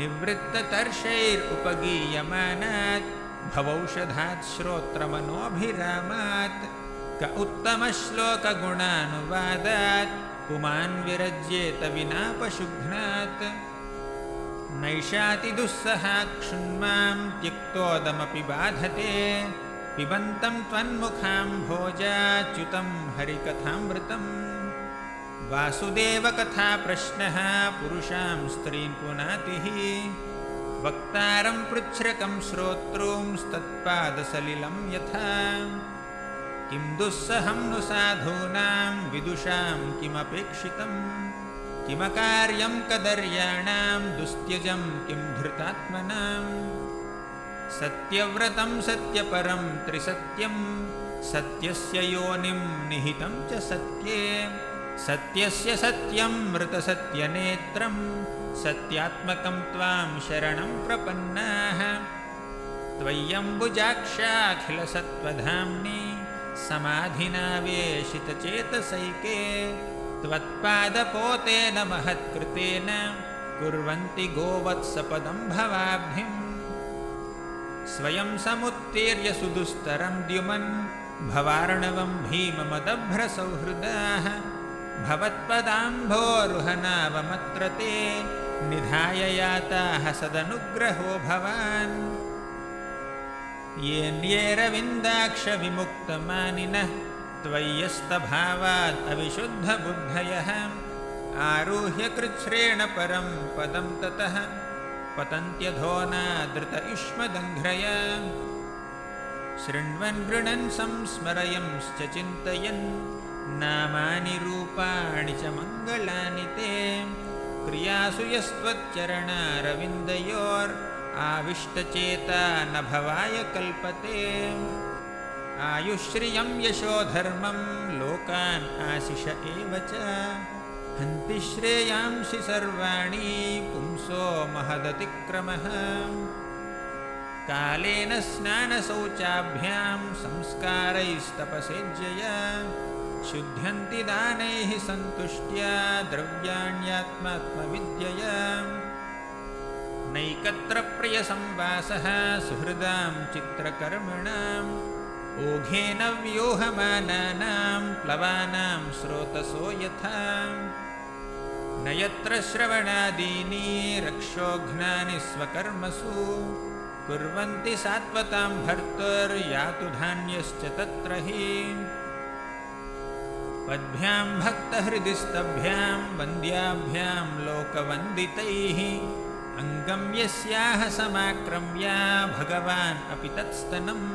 निवृत्ततर्षैरुपगीयमानात् भवौषधात् श्रोत्रमनोभिरामात् क उत्तमश्लोकगुणानुवादात्। पुमान् विरज्येत विनापशुघ्नात् नैषातिदुःसहाक्षुन्मां त्यक्तोदमपि बाधते। पिबन्तं त्वन्मुखां भोजाच्युतं हरिकथामृतम् वासुदेवकथाप्रश्नः पुरुषां स्त्रीं पुनातिः। वक्तारं पृच्छ्रकं श्रोतॄंस्तत्पादसलिलं यथा। किं दुःसहं नु साधूनां विदुषां किमपेक्षितम् किमकार्यं कदर्याणां दुस्त्यजं किं धृतात्मनाम् सत्यव्रतं सत्यपरं त्रिसत्यं। सत्यस्य योनिं निहितं च सत्ये सत्यस्य सत्यं मृतसत्यनेत्रं सत्यात्मकं त्वां शरणं प्रपन्नाः। त्वय्यम्बुजाक्षाखिलसत्त्वधाम्नि समाधिनावेशितचेतसैके त्वत्पादपोतेन महत्कृतेन कुर्वन्ति गोवत्सपदं भवाब्धिम्। स्वयं समुत्तीर्य सुदुस्तरं द्युमन् भवार्णवं भीममदभ्रसौहृदाः भवत्पदाम्भोरुहनावमत्र ते निधाय याताः सदनुग्रहो भवान्। येन्येरविन्दाक्षविमुक्तमानिनः त्वय्यस्तभावात् अविशुद्धबुद्धयः। आरुह्य कृच्छ्रेण परं पदं ततः पतन्त्यधोनादृत युष्मदङ्घ्रय शृण्वन् गृणन् संस्मरयंश्च चिन्तयन् नामानि रूपाणि च मङ्गलानि ते। क्रियासु यस्त्वच्चरणारविन्दयोर् आविष्टचेता न भवाय कल्पते। आयुश्रियं यशोधर्मं लोकान् आशिष एव च। हन्ति श्रेयांसि सर्वाणि पुंसो महदतिक्रमः। कालेन स्नानशौचाभ्यां संस्कारैस्तपसेज्यया शुध्यन्ति दानैः सन्तुष्ट्या द्रव्याण्यात्मात्मविद्यया। नैकत्र प्रियसंवासः सुहृदां चित्रकर्मणाम् ओघेन व्यूहमानानां प्लवानां स्रोतसो यथा। न यत्र श्रवणादीनि रक्षोघ्नानि स्वकर्मसु कुर्वन्ति सात्वतां भर्तुर्यातु धान्यश्च तत्र हि पद्भ्यां भक्तहृदिस्तभ्यां वन्द्याभ्यां लोकवन्दितैः अङ्गं यस्याः समाक्रम्या भगवान् अपि तत्स्तनम्।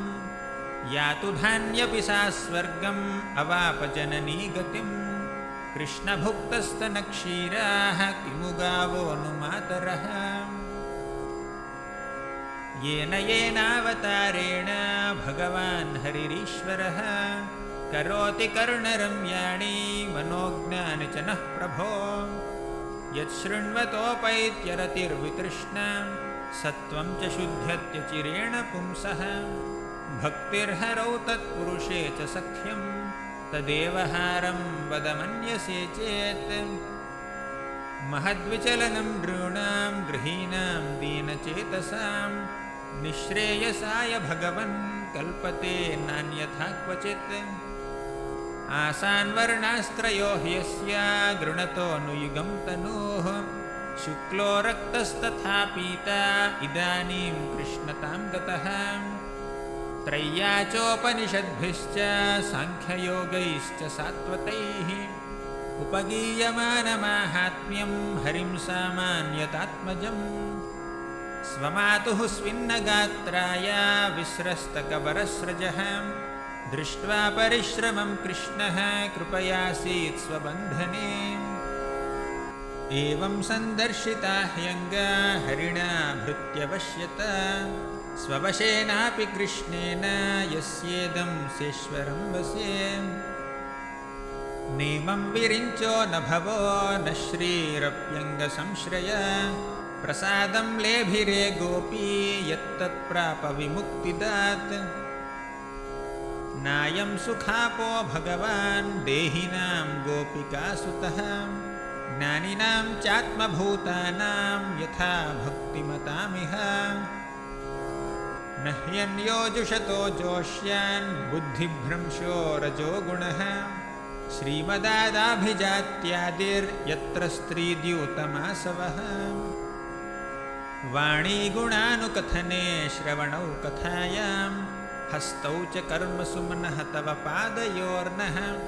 यातु धान्यपि सा स्वर्गम् अवापजननी गतिम्। कृष्णभुक्तस्तनक्षीराः किमु गावो नु मातरः। येन येनावतारेण भगवान् हरिरीश्वरः करोति कर्णरम्याणि मनोज्ञानि च नः प्रभो यच्छृण्वतोपैत्यरतिर्वितृष्णा सत्त्वं च शुध्यत्यचिरेण पुंसः। भक्तिर्हरौ तत्पुरुषे च सख्यं तदेव हारं वदमन्यसे चेत्। महद्विचलनं नृणां गृहीणां दीनचेतसां निःश्रेयसाय भगवन् कल्पते नान्यथा क्वचित् आसान्वर्णास्त्रयो ह्यस्य गृणतोऽनुयुगं तनोः। शुक्लो रक्तस्तथा पीता इदानीं कृष्णतां गतः। त्रय्या चोपनिषद्भिश्च साङ्ख्ययोगैश्च सात्वतैः। उपगीयमानमाहात्म्यं हरिं सामान्यतात्मजम्। स्वमातुः स्विन्नगात्राय विस्रस्तकबरस्रजः दृष्ट्वा परिश्रमं कृष्णः कृपयासीत् स्वबन्धने। एवं सन्दर्शिता ह्यङ्गा हरिणा भृत्यवश्यत स्ववशेनापि कृष्णेन यस्येदं सेश्वरं वसे। नेमं विरिञ्चो न भवो न श्रीरप्यङ्गसंश्रय प्रसादं लेभिरे गोपी यत्तत्प्राप विमुक्तिदात् नायं सुखापो भगवान् देहिनां गोपिकासुतः। ज्ञानिनां चात्मभूतानां यथा भक्तिमतामिह। न ह्यन्योजुषतो जोष्यान् बुद्धिभ्रंशो रजो गुणः। श्रीमदादाभिजात्यादिर्यत्र स्त्रीद्यूतमासवः। वाणीगुणानुकथने श्रवणौ कथायां हस्तौ च कर्मसु मनः तव पादयोर्नः।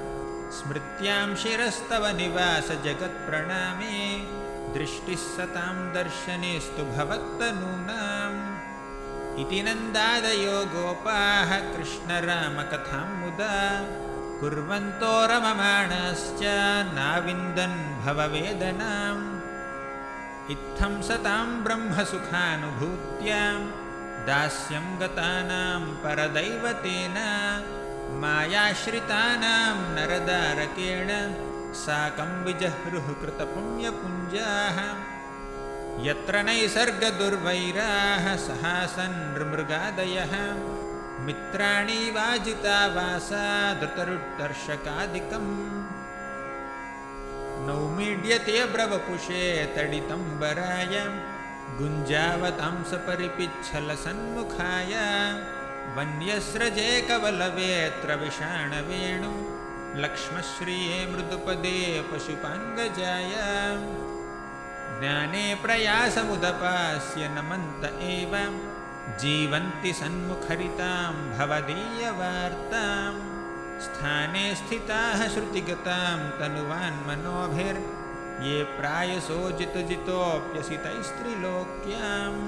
स्मृत्यां शिरस्तव निवासजगत्प्रणामे दृष्टिः सतां दर्शनेस्तु भवत्तनूनाम्। इति नन्दादयो गोपाः कृष्णरामकथां मुदा। कुर्वन्तो रममाणश्च नाविन्दन् भववेदनाम्। इत्थं सतां ब्रह्मसुखानुभूत्यां दास्यं गतानां परदैवतेन मायाश्रितानां नरदारकेण साकं विजह्रुः कृतपुण्यपुञ्जाः यत्र नैसर्गदुर्वैराः सहासन् नृमृगादयः मित्राणि वाजिता वासा धृतरुत्तर्षकादिकम्। नौमीड्यते ब्रवपुषे तडितम्बराय गुञ्जावतांसपरिपिच्छलसन्मुखाय वन्यस्रजे कवलवेत्र विषाणवेणुं लक्ष्मश्रिये मृदुपदे पशुपाङ्गजाय ज्ञाने प्रयासमुदपास्य नमन्त एव जीवन्ति सन्मुखरितां भवदीयवार्ताम् स्थाने स्थिताः श्रुतिगतां तनुवान्मनोभिर्ये प्रायसो जितजितोऽप्यसितैस्त्रिलोक्याम्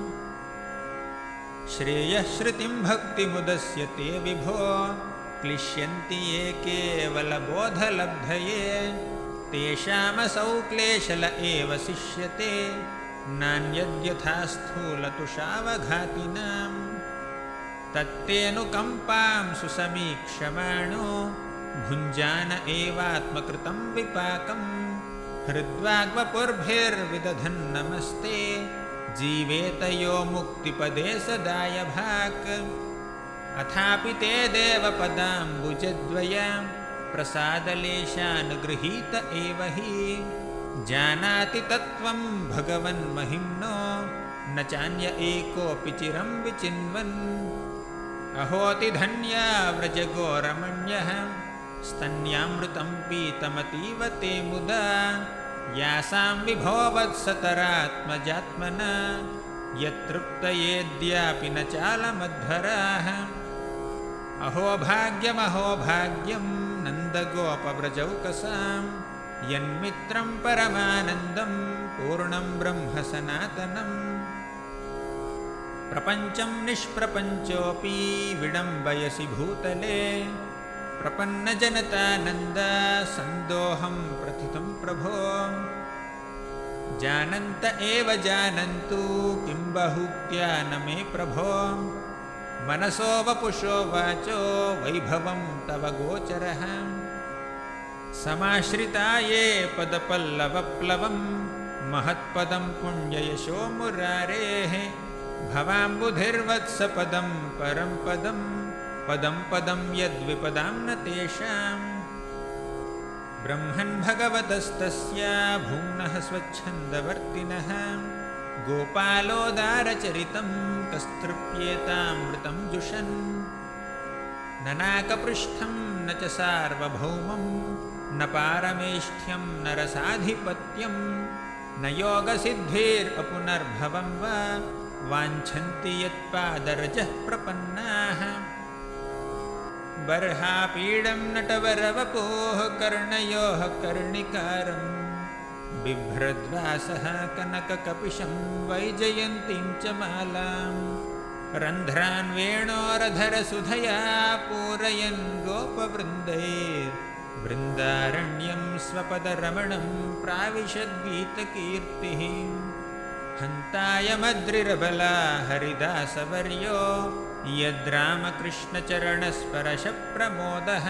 श्रेयः श्रुतिं भक्तिमुदस्य ते विभो क्लिश्यन्ति ये केवलबोधलब्धये। तेषामसौ क्लेशल एव शिष्यते नान्यद्यथा स्थूलतुषावघातिनाम् तत्तेऽनुकम्पां सुसमीक्षमाणो भुञ्जान एवात्मकृतं विपाकं हृद्वाग्वपुर्भिर्विदधन्नमस्ते जीवेतयो मुक्तिपदे सदायभाक्। अथापि ते देवपदाम्बुजद्वया प्रसादलेशानुगृहीत एव हि। जानाति तत्त्वं भगवन्महिम्नो न चान्य एकोऽपि चिरं विचिन्वन्। अहोतिधन्या व्रजगोरमण्यः स्तन्यामृतं पीतमतीव ते मुदा यासां विभोवत्सतरात्मजात्मना यत्तृप्तयेद्यापि न चालमध्वराः अहो भाग्यमहो भाग्यं नन्दगोपव्रजौकसां यन्मित्रं परमानन्दं पूर्णं ब्रह्म सनातनम्। प्रपञ्चं निष्प्रपञ्चोऽपि विडम्बयसि भूतले प्रपन्नजनतानन्दसन्दोहं प्रथितं प्रभो। जानन्त एव जानन्तु किं बहुक्त्या न मे प्रभो। मनसो वपुषो वाचो वैभवं तव गोचरः। समाश्रिता ये पदपल्लवप्लवं महत्पदं पुण्ययशो मुरारेः। भवाम्बुधिर्वत्सपदं परं पदं पदं पदं यद्विपदां न तेषाम्। ब्रह्मन् भगवतस्तस्य भूम्नः स्वच्छन्दवर्तिनः। गोपालोदारचरितं कस्तृप्येतामृतं जुषन्। न नाकपृष्ठं न च सार्वभौमं न पारमेष्ठ्यं न रसाधिपत्यं। न योगसिद्धिरपुनर्भवं वा वाञ्छन्ति यत्पादरजः प्रपन्नाः बर्हापीडं नटवरवपोः कर्णयोः कर्णिकारं। बिभ्रद्वासः कनककपिशं वैजयन्तीं च मालां। रन्ध्रान् वेणोरधरसुधया पूरयन् गोपवृन्दैर्वृन्दारण्यं स्वपदरमणं प्राविशद्गीतकीर्तिः। हन्तायमद्रिरबला हरिदासवर्यो यद्रामकृष्णचरणस्परशप्रमोदः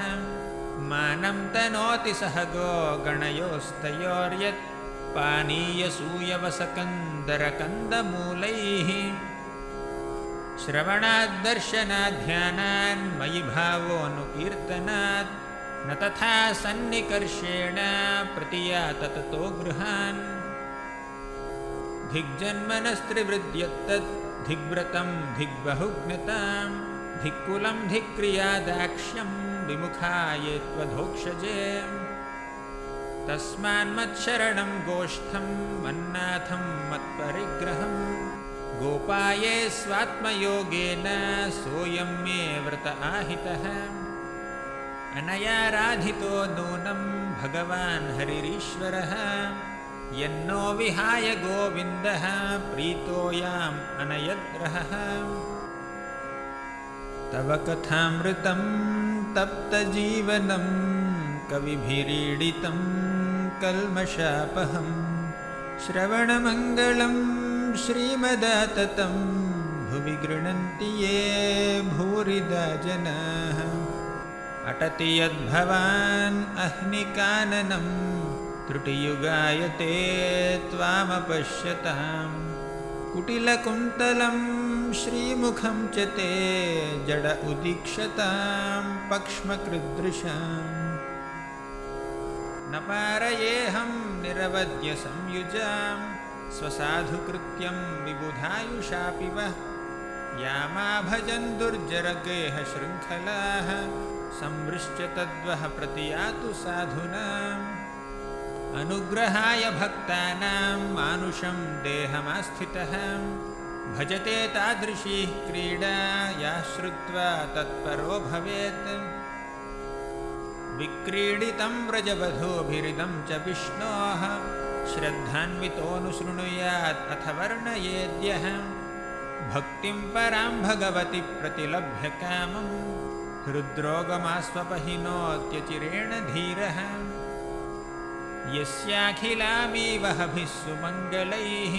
मानं तनोति सह गो गणयोस्तयोर्यत् पानीयसूयवसकन्दरकन्दमूलैः श्रवणाद्दर्शनाध्यानान्मयि भावोऽनुकीर्तनात् न तथा सन्निकर्षेण प्रतियात ततो गृहान्। धिग्जन्मनस्त्रिवृद्यत्तद् धिग्व्रतं धिग्बहुज्ञतां धिक्कुलं धिक्क्रियादाक्ष्यं विमुखाये त्वधोक्षजे। तस्मान्मत्शरणं गोष्ठं मन्नाथं मत्परिग्रहं गोपाये स्वात्मयोगेन सोऽयं मे व्रत आहितः। अनयाराधितो नूनं भगवान् हरिरीश्वरः यन्नो विहाय गोविन्दः प्रीतोयाम् अनयद्रहः तव कथामृतं तप्तजीवनं कविभिरीडितं कल्मषापहं श्रवणमङ्गलं श्रीमदाततं भुवि गृह्णन्ति ये भूरिदा जनाः अटति यद्भवान् त्रुटियुगायते त्वामपश्यतां। कुटिलकुन्तलं श्रीमुखं च ते जड उदीक्षतां पक्ष्मकृदृशाम् न पारयेऽहं निरवद्यसंयुजां स्वसाधुकृत्यं विबुधायुषापि वः या मा भजन् दुर्जरगेहशृङ्खलाः संवृश्च तद्वः प्रतियातु साधूनाम् अनुग्रहाय भक्तानां मानुषं देहमास्थितः। भजते तादृशी क्रीडा या श्रुत्वा तत्परो भवेत्। विक्रीडितं व्रजवधूभिरिदं च विष्णोः। श्रद्धान्वितोऽनुशृणुयात् अथ वर्णयेद्यः। भक्तिं परां भगवति प्रतिलभ्य कामं। हृद्रोगमास्वपहिनोत्यचिरेण धीरः यस्याखिलामीवहभिः सुमङ्गलैः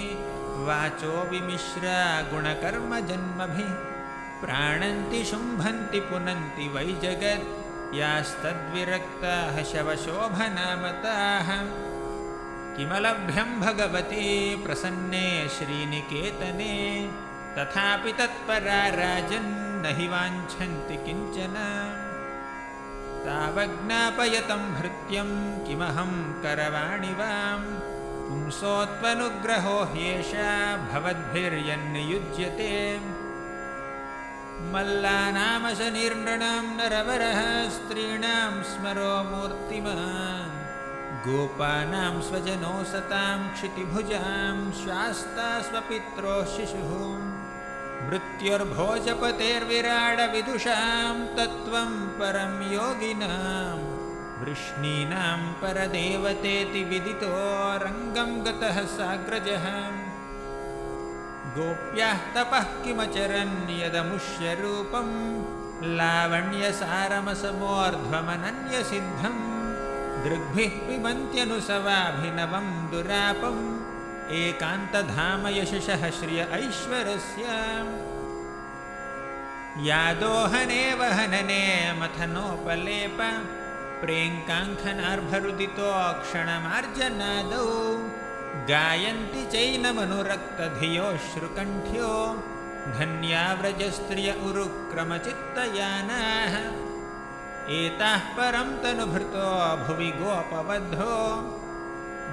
वाचो विमिश्रा गुणकर्मजन्मभिः प्राणन्ति शुम्भन्ति पुनन्ति वै जगत् यास्तद्विरक्ताः शवशोभनामताः। किमलभ्यं भगवती प्रसन्ने श्रीनिकेतने तथापि तत्परा राजन्न हि वाञ्छन्ति किञ्चन तावज्ञापयतं भृत्यं किमहं करवाणि वां पुंसोत्वनुग्रहो ह्येषा भवद्भिर्यन्नियुज्यते। मल्लानामशनिर्नृणां नरवरः स्त्रीणां स्मरो मूर्तिमान्। गोपानां स्वजनो सतां क्षितिभुजां शास्ता स्वपित्रो शिशुः मृत्युर्भोजपतेर्विराडविदुषां तत्त्वं परं योगिनां वृष्णीनां परदेवतेति विदितो रङ्गं गतः साग्रजः। गोप्याः तपः किमचरन् यदमुष्यरूपं लावण्यसारमसमोर्ध्वमनन्यसिद्धं दृग्भिः पिबन्त्यनुसवाभिनवं दुरापम् एकान्तधाम यशसः श्रिय ऐश्वरस्य। यादोहने वहनने मथनोपलेप प्रेङ्काङ्खनार्भरुदितो क्षणमार्जनादौ। गायन्ति चैनमनुरक्तधियो श्रुकण्ठ्यो धन्याव्रजस्त्रिय उरुक्रमचित्तयानाः। एताः परं तनुभृतो भुवि गोपबद्धो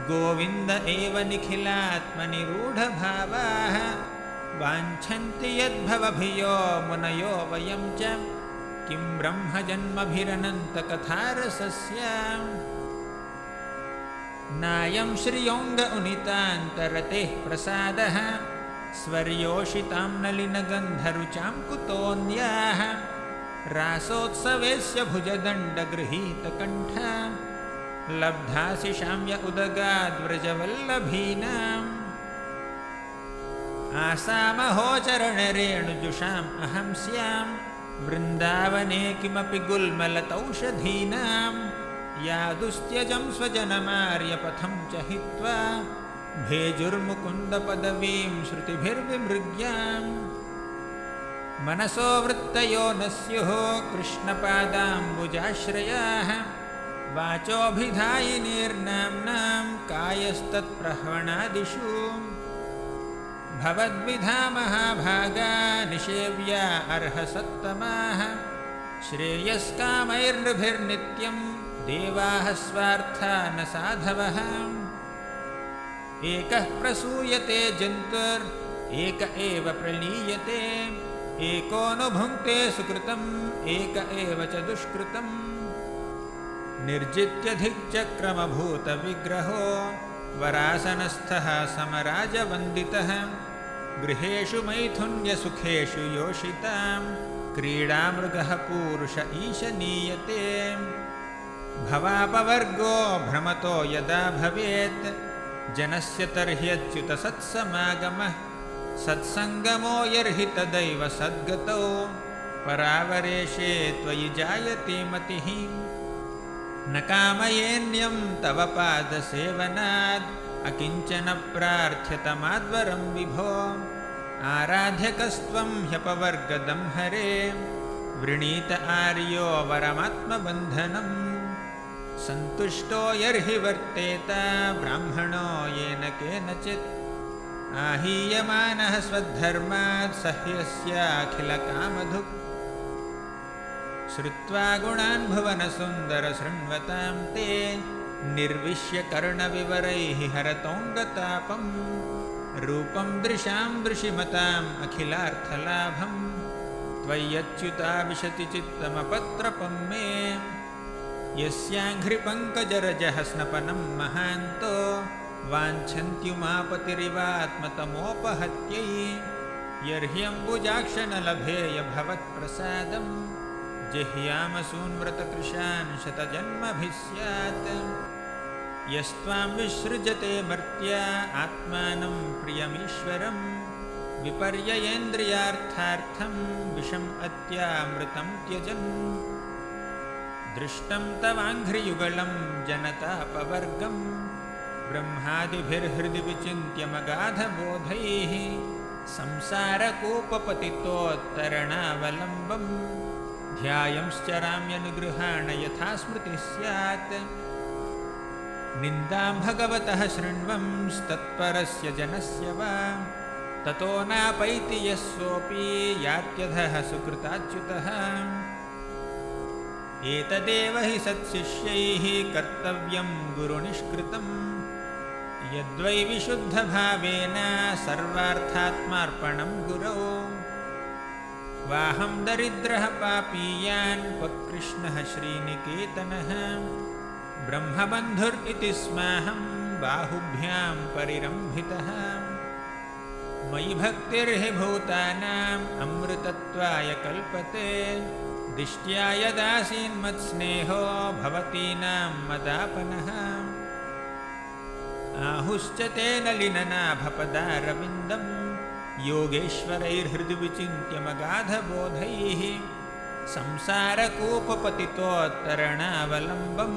गोविन्द एव निखिलात्मनिरूढभावाः। वाञ्छन्ति यद्भवभियो मुनयो वयं च। किं ब्रह्मजन्मभिरनन्तकथारसस्य। नायं श्रियोऽङ्ग उनितान्तरतेः प्रसादः। स्वर्योषितां नलिनगन्धरुचां कुतोऽन्याः। रासोत्सवेस्य भुजदण्डगृहीतकण्ठ लब्धासि शाम्य उदगाद्व्रजवल्लभीनाम् आसामहोचरणरेणुजुषाम् अहं स्यां वृन्दावने किमपि गुल्मलतौषधीनां यादुस्त्यजं स्वजनमार्यपथं च हित्वा भेजुर्मुकुन्दपदवीं श्रुतिभिर्विमृग्याम्। मनसो वृत्तयो न स्युः कृष्णपादाम्बुजाश्रयाः वाचोऽभिधायिनीर्नाम्नां कायस्तत्प्रह्वणादिषु। भवद्विधा महाभागा निषेव्या अर्हसत्तमाः। श्रेयस्कामैर्नृभिर्नित्यं देवाः स्वार्था न साधवः। एकः प्रसूयते जन्तुर् एक एव प्रलीयते एको नु भुङ्क्ते सुकृतम् एक एव च दुष्कृतम् निर्जित्यधिक्चक्रमभूतविग्रहो वरासनस्थः समराजवन्दितः। गृहेषु मैथुन्यसुखेषु योषितां क्रीडामृगः पूरुष ईशनीयते। भवापवर्गो भ्रमतो यदा भवेत्। जनस्य तर्ह्यच्युतसत्समागमः सत्सङ्गमो यर्हि तदैव सद्गतौ। परावरेशे त्वयि जायते मतिः न कामयेन्यं तव पादसेवनात् अकिञ्चन प्रार्थ्यतमाद्वरं विभो। आराध्यकस्त्वं ह्यपवर्गदं हरे। वृणीत आर्यो वरमात्मबन्धनम् सन्तुष्टो यर्हि वर्तेत ब्राह्मणो येन केनचित्। आहीयमानः स्वद्धर्मात् सह्यस्याखिलकामधुक् श्रुत्वा गुणान् भुवनसुन्दरशृण्वतां ते निर्विश्य कर्णविवरैः हरतोऽङ्गतापम् रूपं दृशां दृशिमताम् अखिलार्थलाभं त्वय्यच्युता विशति चित्तमपत्रपं मे। यस्याङ्घ्रिपङ्कजरजः स्नपनं महान्तो वाञ्छन्त्युमापतिरिवात्मतमोपहत्यै यर्ह्यम्बुजाक्षनलभेय भवत्प्रसादम् जिह्यामसून्व्रतकृशान् शतजन्मभिः स्यात्। यस्त्वां विसृजते मर्त्या आत्मानं प्रियमीश्वरं। विपर्ययेन्द्रियार्थार्थं विषम् अत्यामृतं त्यजन्। दृष्टं तवाङ्घ्रियुगलं जनतापवर्गम् ब्रह्मादिभिर्हृदि विचिन्त्यमगाधबोधैः संसारकूपपतितोत्तरणावलम्बम् ध्यायंश्चराम्यनुगृहाण यथा स्मृतिः स्यात्। निन्दां भगवतः शृण्वंस्तत्परस्य जनस्य वा। ततो नापैति यः सोऽपि यात्यधः सुकृताच्युतः। एतदेव हि सत्शिष्यैः कर्तव्यं गुरुनिष्कृतम्। यद्वै विशुद्धभावेन सर्वार्थात्मार्पणं गुरौ वाहं दरिद्रः पापीयान् क्वकृष्णः श्रीनिकेतनः। ब्रह्मबन्धुरिति स्माहं बाहुभ्यां परिरम्भितः। मयि भक्तिर्हि भूतानाम् अमृतत्वाय कल्पते। दिष्ट्या यदासीन्मत्स्नेहो भवतीनां मदापनः। आहुश्च तेन लिननाभपदारविन्दं योगेश्वरैर्हृदि विचिन्त्यमगाधबोधैः संसारकूपपतितोत्तरणावलम्बं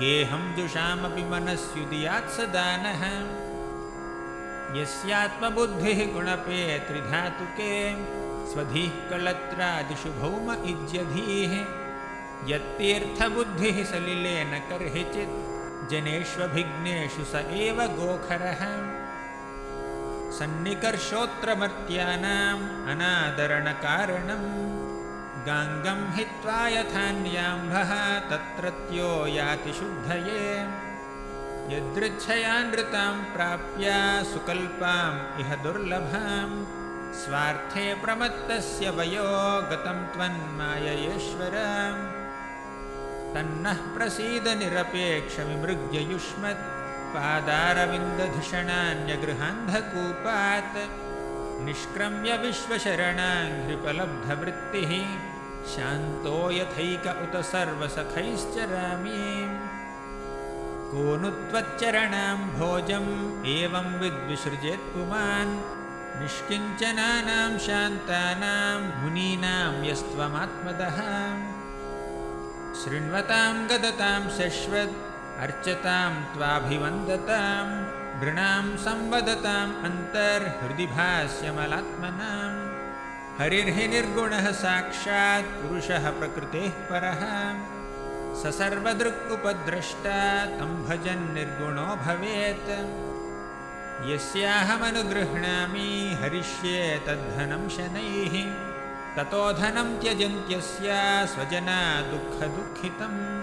गेहं जुषामपि मनस्युदियात् सदानः। यस्यात्मबुद्धिः गुणपे त्रिधातुके स्वधीः कलत्रादिषु भौम इज्यधीः यत्तीर्थबुद्धिः सलिलेन कर्हिचित् जनेष्वभिघ्नेषु स एव गोखरः सन्निकर्षोत्रमर्त्यानाम् अनादरणकारणं गाङ्गं हित्वा यथान्याम्भः तत्रत्यो याति शुद्धये। यदृच्छया नृतां प्राप्य सुकल्पाम् इह दुर्लभां स्वार्थे प्रमत्तस्य वयो गतं त्वन्माययेश्वर तन्नः प्रसीद निरपेक्षविमृग्ययुष्मत् पादारविन्दधिषणान्यगृहान्धकूपात् निष्क्रम्य विश्वशरणाङ्घ्रिपलब्धवृत्तिः शान्तो यथैक उत सर्वसखैश्चरामि। को नु त्वच्चरणां भोजम् एवं विद्विसृजेत् पुमान् निष्किञ्चनानां शान्तानां मुनीनां यस्त्वमात्मदः। शृण्वतां गदतां शश्वत् अर्चतां त्वाभिवन्दतां नृणां संवदताम् अन्तर्हृदि भास्यमलात्मनां हरिर्हि निर्गुणः साक्षात् पुरुषः प्रकृतेः परः। स सर्वदृक् उपद्रष्टा तं भजन् निर्गुणो भवेत्। यस्याहमनुगृह्णामि हरिष्ये तद्धनं शनैः। ततो धनं त्यजन्त्यस्य स्वजना दुःखदुःखितम्